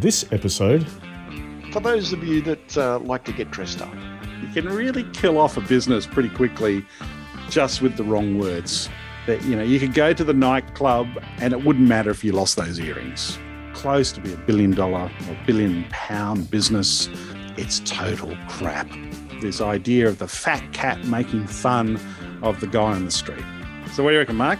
This episode, for those of you that uh, like to get dressed up, you can really kill off a business pretty quickly just with the wrong words. That you know, you could go to the nightclub and it wouldn't matter if you lost those earrings. Close to be a billion dollar or billion pound business, it's total crap. This idea of the fat cat making fun of the guy on the street. So, what do you reckon, Mark?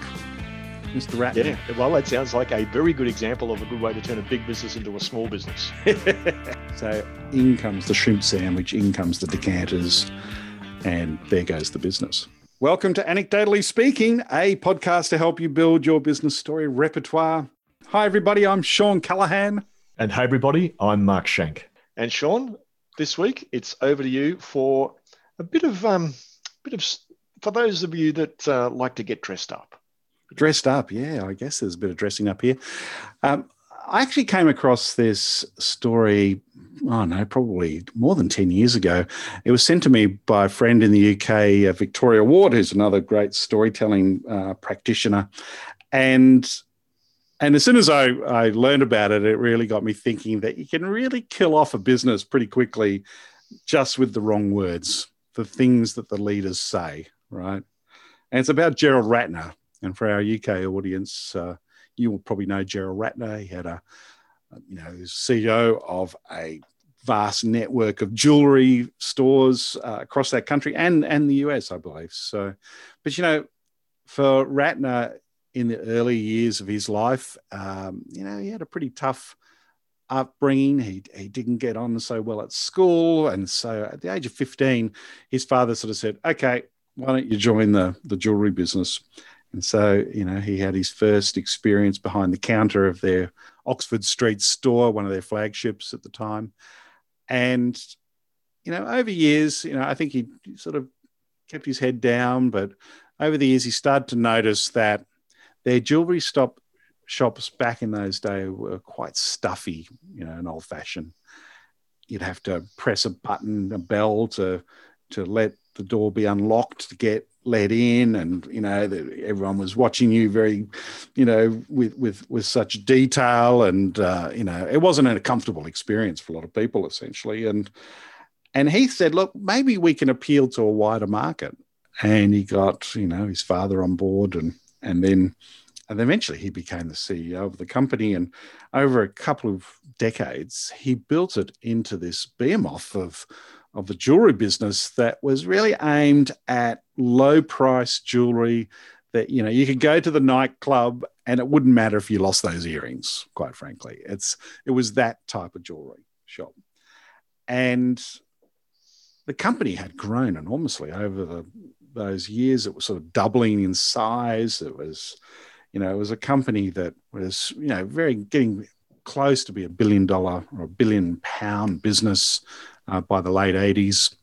Mr. Rat? Yeah, well, that sounds like a very good example of a good way to turn a big business into a small business. so, in comes the shrimp sandwich, in comes the decanters, and there goes the business. Welcome to Anecdotally Speaking, a podcast to help you build your business story repertoire. Hi, everybody. I'm Sean Callahan. And hey, everybody. I'm Mark Schenk. And Sean, this week it's over to you for a bit of um, bit of for those of you that uh, like to get dressed up. Dressed up, yeah. I guess there's a bit of dressing up here. Um, I actually came across this story, oh no, probably more than 10 years ago. It was sent to me by a friend in the UK, uh, Victoria Ward, who's another great storytelling uh, practitioner. And and as soon as I, I learned about it, it really got me thinking that you can really kill off a business pretty quickly just with the wrong words, the things that the leaders say, right? And it's about Gerald Ratner. And for our UK audience, uh, you will probably know Gerald Ratner. He had a, you know, CEO of a vast network of jewelry stores uh, across that country and and the US, I believe. So, but you know, for Ratner in the early years of his life, um, you know, he had a pretty tough upbringing. He he didn't get on so well at school, and so at the age of fifteen, his father sort of said, "Okay, why don't you join the the jewelry business?" And so, you know, he had his first experience behind the counter of their Oxford Street store, one of their flagships at the time. And, you know, over years, you know, I think he sort of kept his head down, but over the years, he started to notice that their jewelry stop shops back in those days were quite stuffy, you know, and old fashioned. You'd have to press a button, a bell to to let the door be unlocked to get let in and you know the, everyone was watching you very you know with with with such detail and uh, you know it wasn't a comfortable experience for a lot of people essentially. And and he said look maybe we can appeal to a wider market. And he got you know his father on board and and then and eventually he became the CEO of the company. And over a couple of decades he built it into this behemoth of of the jewelry business that was really aimed at low price jewelry that you know you could go to the nightclub and it wouldn't matter if you lost those earrings quite frankly. It's it was that type of jewelry shop. And the company had grown enormously over the, those years. It was sort of doubling in size. It was you know it was a company that was you know very getting close to be a billion dollar or a billion pound business uh, by the late 80s.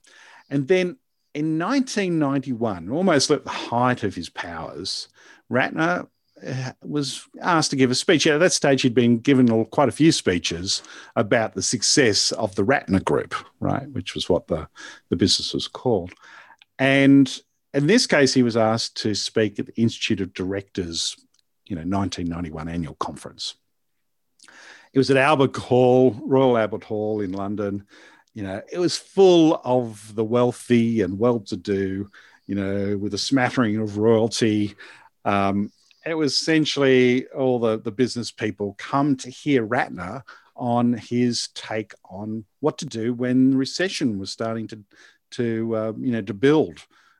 And then in 1991, almost at the height of his powers, Ratner uh, was asked to give a speech. At that stage, he'd been given quite a few speeches about the success of the Ratner Group, right, which was what the, the business was called. And in this case, he was asked to speak at the Institute of Directors, you know, 1991 annual conference. It was at Albert Hall, Royal Albert Hall in London you know, it was full of the wealthy and well-to-do, you know, with a smattering of royalty. Um, it was essentially all the, the business people come to hear Ratner on his take on what to do when recession was starting to, to uh, you know, to build.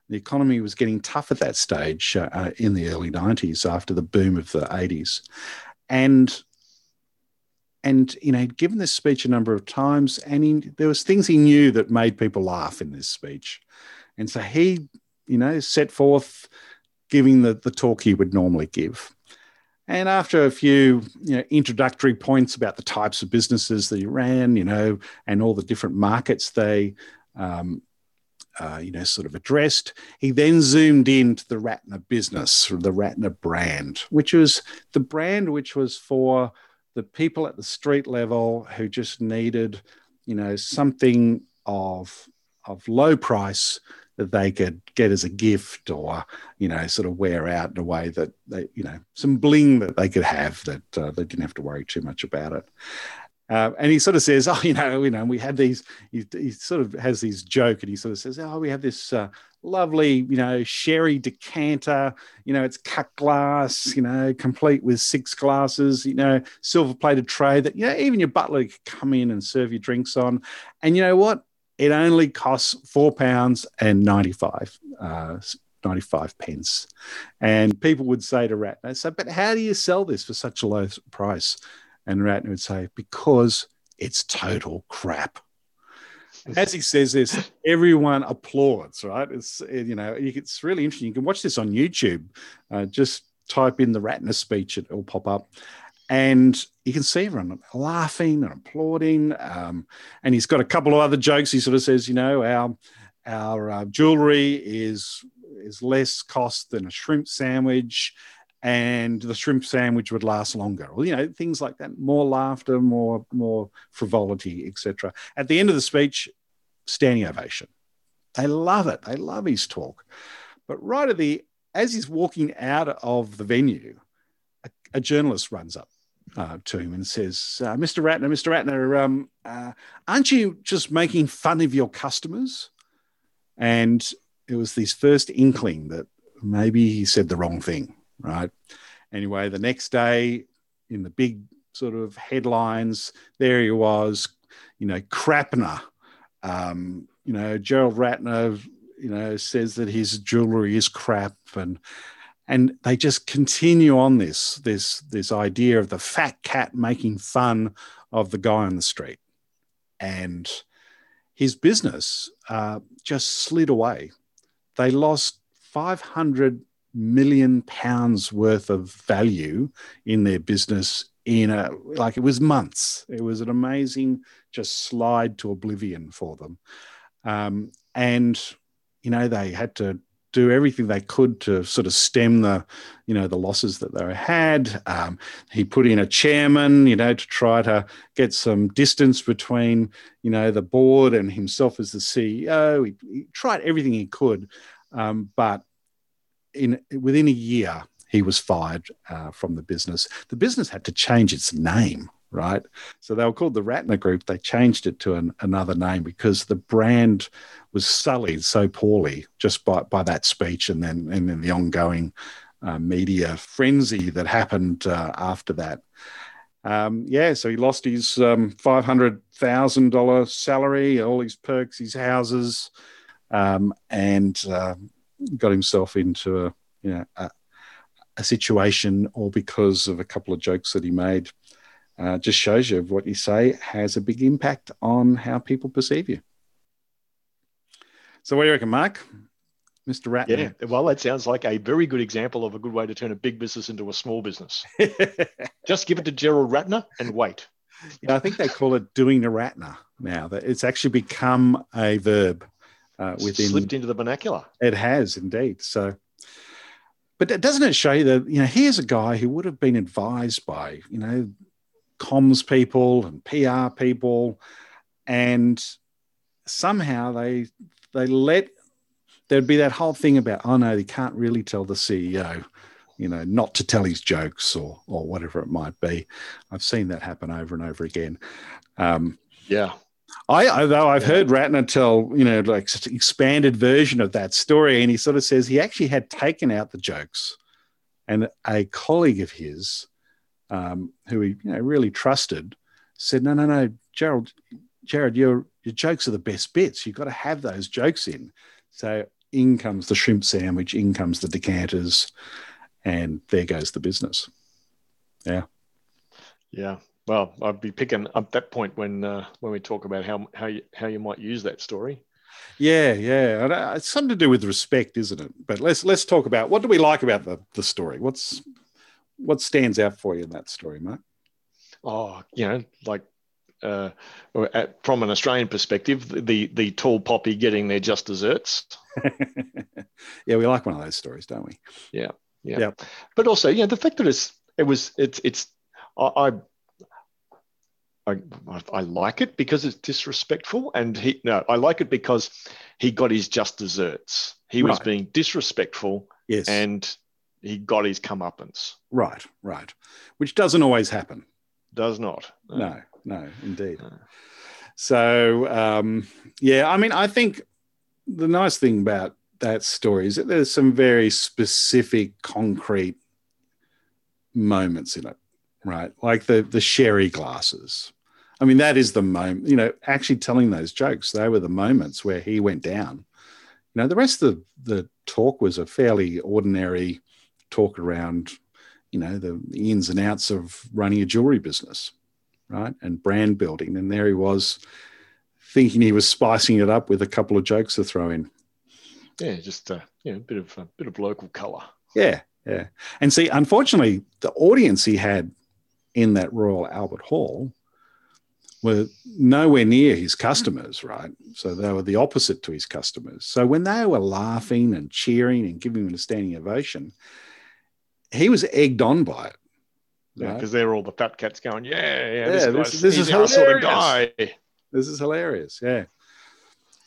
The economy was getting tough at that stage uh, in the early 90s after the boom of the 80s. And and you know he'd given this speech a number of times and he, there was things he knew that made people laugh in this speech and so he you know set forth giving the, the talk he would normally give and after a few you know, introductory points about the types of businesses that he ran you know and all the different markets they um, uh, you know, sort of addressed. He then zoomed into the Ratner business, the Ratner brand, which was the brand which was for the people at the street level who just needed, you know, something of of low price that they could get as a gift or you know sort of wear out in a way that they you know some bling that they could have that uh, they didn't have to worry too much about it Uh, and he sort of says, "Oh, you know, you know, we had these." He, he sort of has these joke, and he sort of says, "Oh, we have this uh, lovely, you know, sherry decanter. You know, it's cut glass. You know, complete with six glasses. You know, silver plated tray that you know even your butler could come in and serve your drinks on. And you know what? It only costs four pounds and ninety five. Uh, 95 pence. And people would say to Ratner, so, but how do you sell this for such a low price? And Ratner would say, because it's total crap. As he says this, everyone applauds, right? It's, you know, it's really interesting. You can watch this on YouTube. Uh, just type in the Ratner speech, it'll pop up. And you can see everyone laughing and applauding. Um, and he's got a couple of other jokes. He sort of says, you know, our our uh, jewelry is is less cost than a shrimp sandwich and the shrimp sandwich would last longer. Or you know things like that more laughter more more frivolity etc at the end of the speech standing ovation. They love it. They love his talk. But right at the as he's walking out of the venue a, a journalist runs up uh, to him and says uh, mr ratner mr ratner um, uh, aren't you just making fun of your customers? And it was this first inkling that maybe he said the wrong thing right? Anyway, the next day in the big sort of headlines, there he was, you know, Crapner. Um, you know, Gerald Ratner, you know, says that his jewelry is crap and and they just continue on this this this idea of the fat cat making fun of the guy on the street and his business uh, just slid away they lost 500 million pounds worth of value in their business in a like it was months. It was an amazing just slide to oblivion for them. Um, and you know they had to do everything they could to sort of stem the you know the losses that they had. Um, he put in a chairman you know to try to get some distance between you know the board and himself as the ceo he, he tried everything he could um, but in within a year he was fired uh, from the business. The business had to change its name, right? So they were called the Ratner Group. They changed it to an, another name because the brand was sullied so poorly just by, by that speech and then and then the ongoing uh, media frenzy that happened uh, after that. Um, yeah, so he lost his um, five hundred thousand dollar salary, all his perks, his houses, um, and uh, got himself into a you know a, a situation or because of a couple of jokes that he made. Uh, just shows you what you say has a big impact on how people perceive you. So, what do you reckon, Mark? Mr. Ratner? Yeah, well, that sounds like a very good example of a good way to turn a big business into a small business. Just give it to Gerald Ratner and wait. Yeah, I think they call it doing a Ratner now. That it's actually become a verb uh, within slipped into the vernacular. It has indeed. So, but doesn't it show you that you know here's a guy who would have been advised by you know comms people and PR people, and somehow they they let there'd be that whole thing about oh no, he can't really tell the CEO you know, not to tell his jokes or or whatever it might be. I've seen that happen over and over again. Um, yeah, I, I though I've heard Ratner tell you know like expanded version of that story, and he sort of says he actually had taken out the jokes, and a colleague of his, um, who he you know really trusted, said, "No, no, no, Gerald, Jared, your your jokes are the best bits. You've got to have those jokes in." So in comes the shrimp sandwich, in comes the decanters, and there goes the business. Yeah. Yeah, well, I'd be picking up that point when uh, when we talk about how how you, how you might use that story. Yeah, yeah, uh, it's something to do with respect, isn't it? But let's let's talk about what do we like about the the story. What's what stands out for you in that story, Mark? Oh, you know, like uh, at, from an Australian perspective, the the tall poppy getting their just desserts. yeah, we like one of those stories, don't we? Yeah, yeah. yeah. But also, yeah, the fact that it's it was it's it's I, I I, I like it because it's disrespectful, and he no, I like it because he got his just desserts. He right. was being disrespectful, yes, and he got his comeuppance. Right, right, which doesn't always happen. Does not. No, no, indeed. So, um, yeah, I mean, I think the nice thing about that story is that there's some very specific, concrete moments in it, right? Like the the sherry glasses. I mean, that is the moment. You know, actually telling those jokes. They were the moments where he went down. You know, the rest of the, the talk was a fairly ordinary talk around, you know, the, ins and outs of running a jewelry business, right, and brand building. And there he was, thinking he was spicing it up with a couple of jokes to throw in. Yeah, just uh, you know, a bit of a bit of local colour. Yeah, yeah. And see, unfortunately, the audience he had in that Royal Albert Hall were nowhere near his customers, right? So they were the opposite to his customers. So when they were laughing and cheering and giving him a standing ovation, he was egged on by it. Yeah, because they're all the fat cats going, yeah, yeah, Yeah, this, this- this is our sort of hilarious. guy. This is hilarious. Yeah.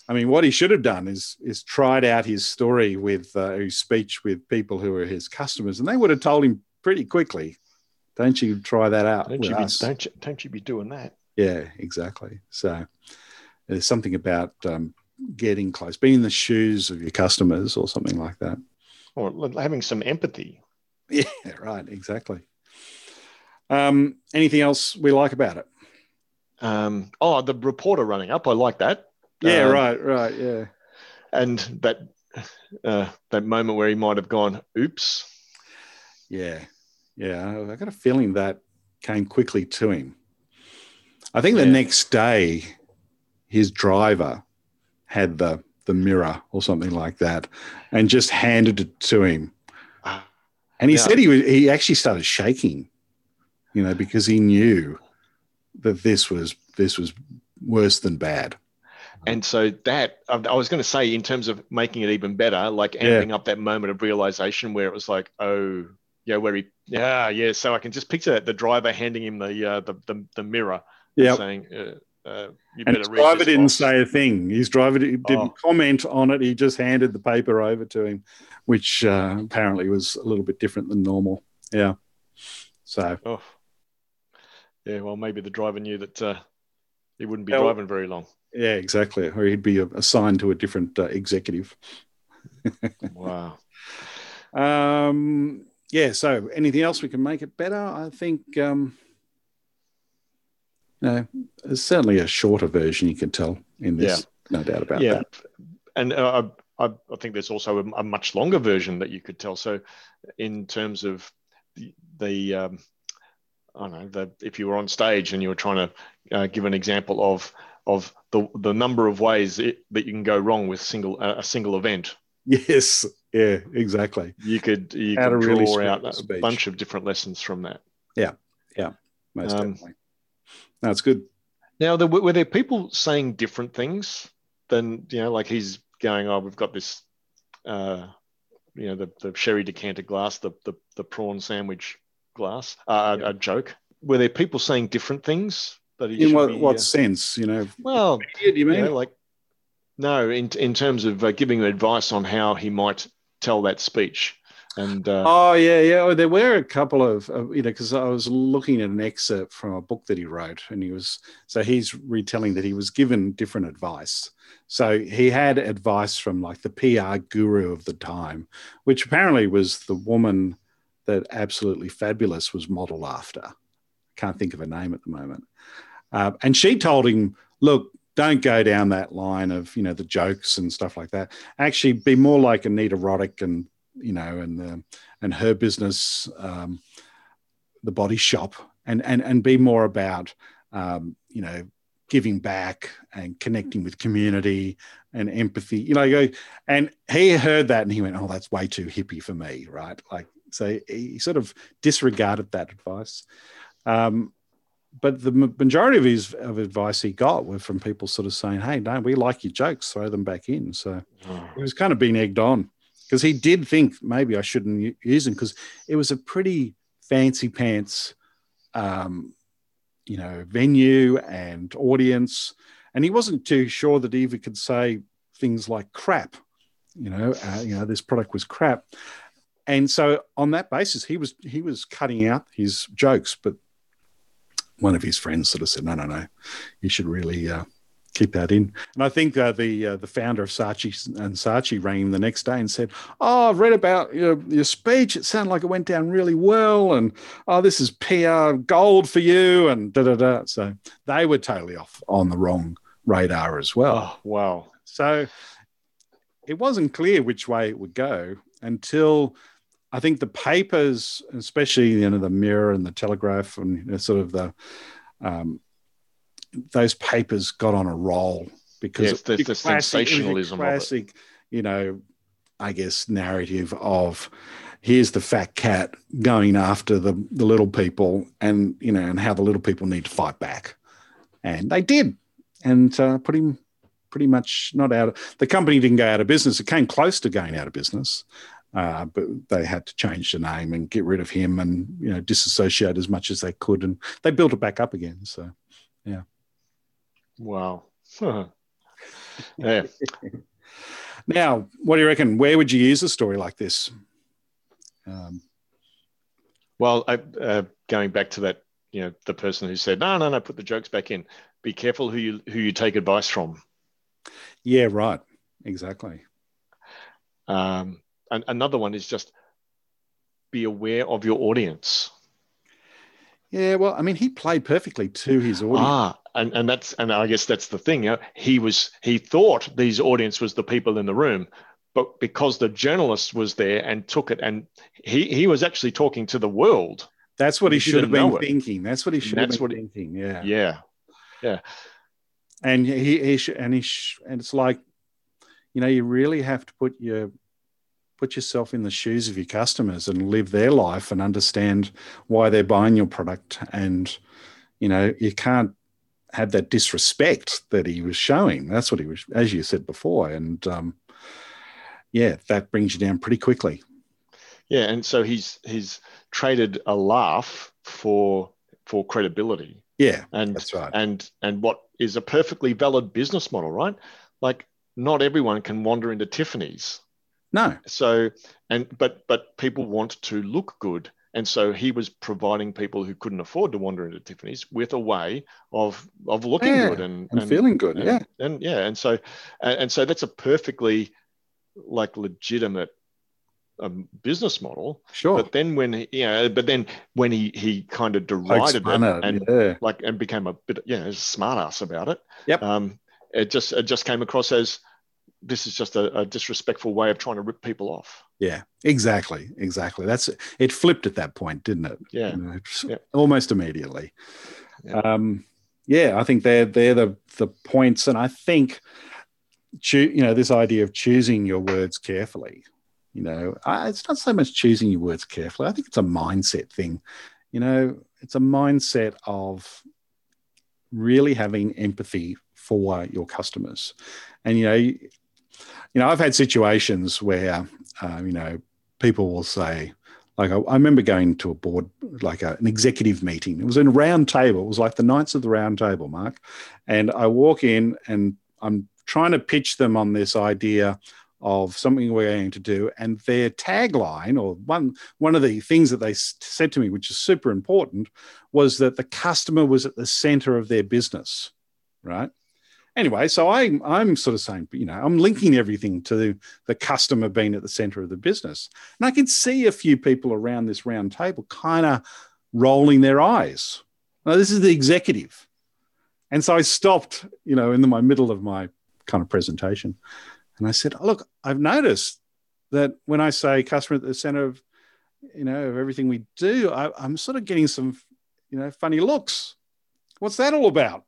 I mean, what he should have done is is tried out his story with uh, his speech with people who were his customers, and they would have told him pretty quickly, "Don't you try that out Don't with you, be, us." don't you don't you be doing that? Yeah, exactly. So there's something about um, getting close, being in the shoes of your customers, or something like that. Or having some empathy. Yeah, right. Exactly. Um, anything else we like about it? Um, oh, the reporter running up, I like that. Yeah, Um, right, right. Yeah. And that uh, that moment where he might have gone, "Oops." Yeah, yeah. I- got a feeling that came quickly to him. I think the next day, his driver had the the mirror or something like that, and just handed it to him. Ah, And he Yeah. said he was, he actually started shaking, you know, because he knew that this was this was worse than bad. And so that I I was going to say, in terms of making it even better, like Yeah. up that moment of realization where it was like, oh, yeah, where he, yeah, yeah. So I can just picture the driver handing him the uh, the, the the mirror, Yeah. saying, uh, uh, "You And better his read driver didn't boss." say a thing. His driver didn't Oh. comment on it. He just handed the paper over to him, which uh, apparently was a little bit different than normal. Yeah. So Oh, yeah. Well, maybe the driver knew that uh, he wouldn't be Well- driving very long. yeah, exactly. Or he'd be assigned to a different uh, executive. Wow. Um, yeah. So anything else we can make it better? I think. Um, no, there's certainly a shorter version you can tell in this. No doubt about yeah, that. and uh, I, I think there's also a, a much longer version that you could tell. So, in terms of the, the um, I don't know, the, if you were on stage and you were trying to uh, give an example of of the the number of ways it, that you can go wrong with single a, a single event, Yes. Yeah. Exactly. you could you How could to really draw out a bunch of different lessons from that. Yeah, yeah, most Um, definitely. No, good. Now, there, were there people saying different things than you know, like he's going, "Oh, we've got this, uh, you know, the, the sherry decanter glass, the the, the prawn sandwich glass, uh, Yeah. a joke." Were there people saying different things that In what, be, what uh, sense? You know, well, do you you mean? know, like no, in in terms of uh, giving advice on how he might tell that speech, and uh, Oh yeah, yeah. Oh, there were a couple of, you know, because I was looking at an excerpt from a book that he wrote, and he was so he's retelling that he was given different advice. So he had advice from like the PR guru of the time, which apparently was the woman that absolutely fabulous was modeled after. Can't think of her name at the moment, uh, and she told him, "Look, don't go down that line of you know the jokes and stuff like that. Actually, be more like Anita Roddick and you know, and um, and her business, um, the body shop, and and and be more about um, you know giving back and connecting with community and empathy. You know, and he heard that and he went, "Oh, that's way too hippie for me," right? Like, so he sort of disregarded that advice. Um, but the majority of his of advice he got were from people sort of saying, "Hey, no, we like your jokes, throw them back in." So he was kind of being egged on because he did think maybe I shouldn't use them because it was a pretty fancy pants, um, you know, venue and audience, and he wasn't too sure that he even could say things like crap. You know, uh, you know, this product was crap, and so on that basis, he was he was cutting out his jokes, but one of his friends sort of said, "No, no, no, you should really uh, keep that in." And I think uh, the uh, the founder of Saatchi and Saatchi rang him the next day and said, "Oh, I've read about your your speech. It sounded like it went down really well, and oh, this is PR gold for you." And da da da. So they were totally off on the wrong radar as well. Oh, wow. So it wasn't clear which way it would go until I think the papers, especially you know the Mirror and the Telegraph, and you know, sort of the um, those papers got on a roll because yes, the, the classic, sensationalism classic, you know, I guess narrative of here's the fat cat going after the the little people, and you know, and how the little people need to fight back, and they did, and uh, put him pretty much not out. Of, the company didn't go out of business. It came close to going out of business, uh, but they had to change the name and get rid of him and you know disassociate as much as they could, and they built it back up again. So, yeah. Wow. yeah. now, what do you reckon? Where would you use a story like this? Um, well, I, uh, going back to that, you know, the person who said, "No, no, no, put the jokes back in." Be careful who you who you take advice from. Yeah, right. Exactly. Um, and another one is just be aware of your audience. Yeah, well, I mean, he played perfectly to his audience. Ah, and, and that's and I guess that's the thing. You know, he was he thought these audience was the people in the room, but because the journalist was there and took it, and he he was actually talking to the world. That's what he, should have been thinking. That's what he should have been thinking. Yeah, yeah, yeah and he, he sh- and he sh- and it's like you know you really have to put your put yourself in the shoes of your customers and live their life and understand why they're buying your product. And you know you can't have that disrespect that he was showing. That's what he was as you said before. And um, yeah that brings you down pretty quickly. Yeah and so he's he's traded a laugh for for credibility. Yeah and that's right. and and what is a perfectly valid business model, right? Like not everyone can wander into Tiffany's. No. So and but but people want to look good. And so he was providing people who couldn't afford to wander into Tiffany's with a way of of looking yeah, good and, and, and feeling good. And, yeah. And yeah. And so and, and so that's a perfectly like legitimate um, business model. Sure. But then when he, you know, but then when he he kind of derided it, it and yeah. like and became a bit yeah, a smartass about it. Yep. Um, it just it just came across as this is just a, a, disrespectful way of trying to rip people off. Yeah, exactly, exactly. That's it. Flipped at that point, didn't it? Yeah, you know, yeah. almost immediately. Yeah. Um, yeah, I think they're they're the the points, and I think, you know, this idea of choosing your words carefully you know, I, it's not so much choosing your words carefully. I think it's a mindset thing. You know, it's a mindset of really having empathy for your customers. And, you know, you, know, I've had situations where, uh, you know, people will say, like I, I remember going to a board, like a, an executive meeting. It was in a round table. It was like the Knights of the Round Table, Mark. And I walk in and I'm trying to pitch them on this idea of something we're going to do and their tagline or one one of the things that they said to me which is super important was that the customer was at the center of their business right anyway so I, i'm sort of saying you know i'm linking everything to the customer being at the center of the business and i can see a few people around this round table kind of rolling their eyes now this is the executive and so i stopped you know in the, my middle of my kind of presentation and I said, oh, look, I've noticed that when I say customer at the center of, you know, of everything we do, I, I'm sort of getting some, you know, funny looks. What's that all about?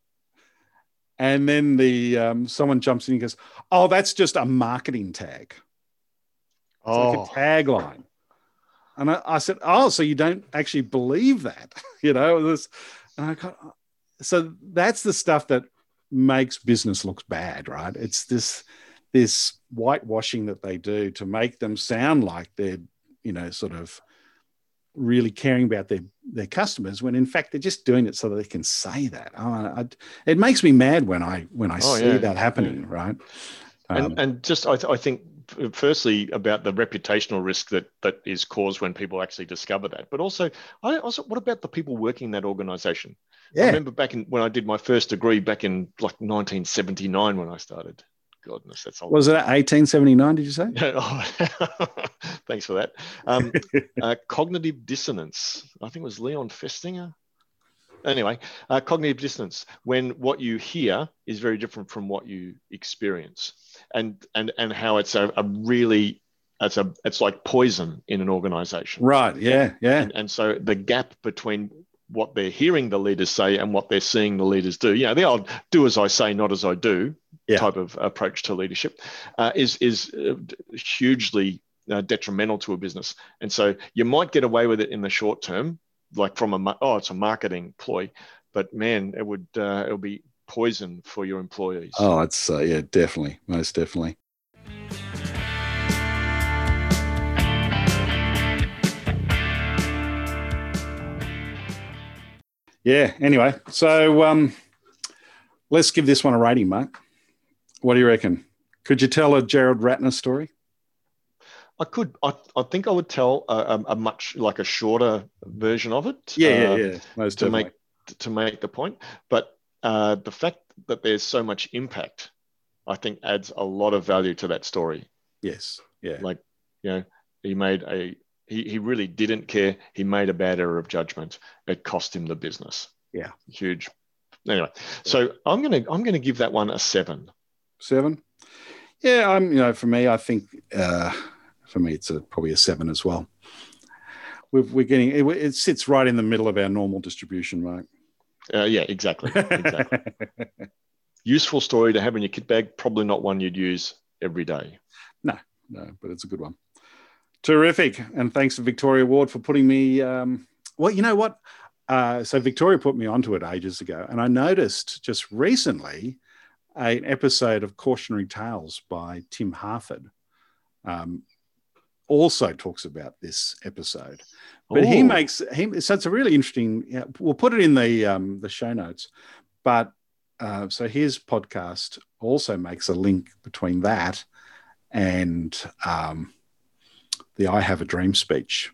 And then the um, someone jumps in and goes, "Oh, that's just a marketing tag. It's oh. like a oh. tagline." And I, I, said, "Oh, so you don't actually believe that, you know?" This, and I got, so that's the stuff that makes business looks bad, right? It's this this whitewashing that they do to make them sound like they're, you know, sort of really caring about their their customers when in fact they're just doing it so that they can say that. Oh, I, it makes me mad when I when I oh, see yeah. that happening, yeah. right? Um, and and just I, th- I think firstly about the reputational risk that that is caused when people actually discover that, but also I also what about the people working in that organization? Yeah. I remember back in when I did my first degree back in like 1979 when I started. Goodness, that's old. Was it 1879? Did you say? Oh, Thanks for that. Um, uh, cognitive dissonance. I think it was Leon Festinger. Anyway, uh, cognitive dissonance when what you hear is very different from what you experience, and and and how it's a, a really it's a it's like poison in an organization. Right. Yeah. Yeah. And, and so the gap between what they're hearing the leaders say and what they're seeing the leaders do, you know, the old "do as I say, not as I do" Yeah. type of approach to leadership, uh, is is uh, hugely uh, detrimental to a business. And so you might get away with it in the short term, like from a oh, it's a marketing ploy, but man, it would uh, it would be poison for your employees. Oh, it's uh, yeah, definitely, most definitely. Yeah. Anyway, so um, let's give this one a rating, Mark. What do you reckon? Could you tell a Gerald Ratner story? I could. I, I think I would tell a, a, much like a shorter version of it. Yeah, uh, yeah, yeah. Most to definitely. make to make the point. But uh, the fact that there's so much impact, I think, adds a lot of value to that story. yes. Yeah. Like, you know, he made a he, he really didn't care. He made a bad error of judgment. It cost him the business. Yeah. huge. Anyway, so I'm gonna I'm gonna give that one a seven. Seven. Yeah. I'm. You know, for me, I think uh, for me it's a, probably a seven as well. We've, we're getting it, it sits right in the middle of our normal distribution, Mark. Uh, yeah, exactly. exactly. Useful story to have in your kit bag. Probably not one you'd use every day. No, no, but it's a good one. Terrific. And thanks to Victoria Ward for putting me. Um, well, you know what? Uh, so Victoria put me onto it ages ago, and I noticed just recently an episode of Cautionary Tales by Tim Harford um, also talks about this episode. But he makes he so it's a really interesting. Yeah, we'll put it in the um, the show notes. But uh, so his podcast also makes a link between that and um, the "I Have a Dream" speech.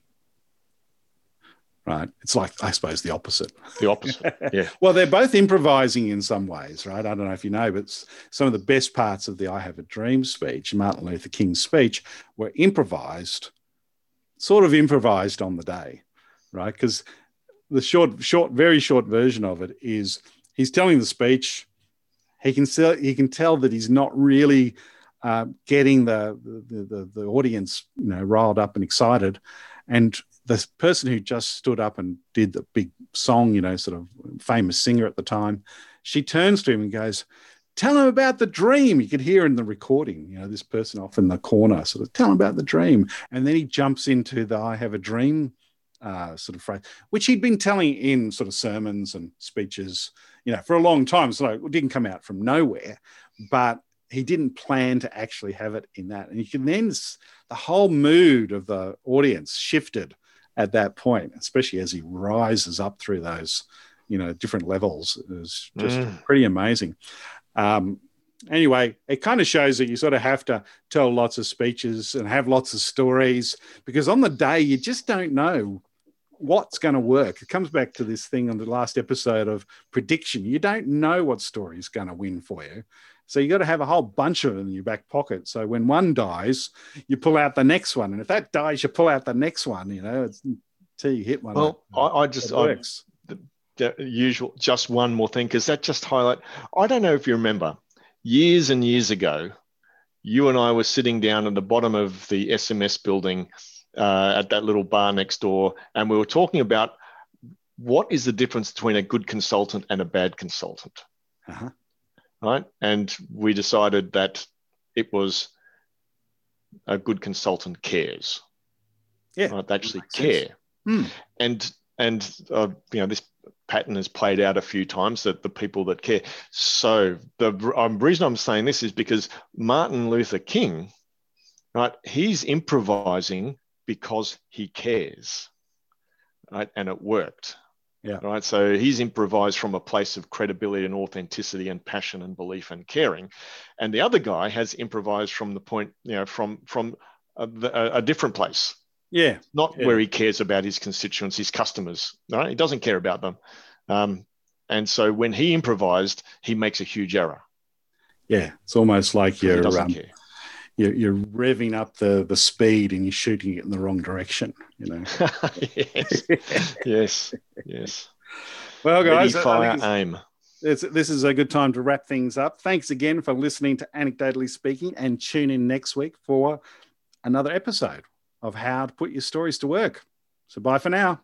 Right, it's like I suppose the opposite. The opposite. Yeah. Well, they're both improvising in some ways, right? I don't know if you know, but some of the best parts of the I Have a Dream speech, Martin Luther King's speech, were improvised, sort of improvised on the day, right? Because the short, short, very short version of it is he's telling the speech. He can sell, he can tell that he's not really uh, getting the, the the the audience, you know, riled up and excited, and the person who just stood up and did the big song, you know, sort of famous singer at the time, she turns to him and goes, Tell him about the dream. You could hear in the recording, you know, this person off in the corner sort of tell him about the dream. And then he jumps into the I have a dream uh, sort of phrase, which he'd been telling in sort of sermons and speeches, you know, for a long time. So it didn't come out from nowhere, but he didn't plan to actually have it in that. And you can then, the whole mood of the audience shifted at that point, especially as he rises up through those, you know, different levels. is just Mm. pretty amazing. Um, anyway, it kind of shows that you sort of have to tell lots of speeches and have lots of stories because on the day you just don't know what's going to work. It comes back to this thing on the last episode of prediction. You don't know what story is going to win for you. So you got to have a whole bunch of them in your back pocket. So when one dies, you pull out the next one, and if that dies, you pull out the next one. You know, it's, until you hit one. Well, that- I, I just I, works. the usual just one more thing because that just highlight i don't know if you remember years and years ago you and i were sitting down at the bottom of the sms building uh, at that little bar next door and we were talking about what is the difference between a good consultant and a bad consultant Uh-huh. Right? And we decided that it was a good consultant cares. Yeah, right? they actually care. Hmm. and and uh, you know this pattern has played out a few times that the people that care. So the um, reason i'm saying this is because martin luther king right he's improvising because he cares right and it worked Yeah. right so he's improvised from a place of credibility and authenticity and passion and belief and caring and the other guy has improvised from the point you know from from a, a, a different place Yeah. not Yeah. where he cares about his constituents, his customers. Right? He doesn't care about them. Um, And so when he improvised, he makes a huge error. Yeah, it's almost like you're He doesn't um, care. You're, you're revving up the the speed and you're shooting it in the wrong direction. You know. yes, yes, yes. well, guys, I fire, aim. It's, this is a good time to wrap things up. Thanks again for listening to Anecdotally Speaking and tune in next week for another episode of How to Put Your Stories to Work. So, bye for now.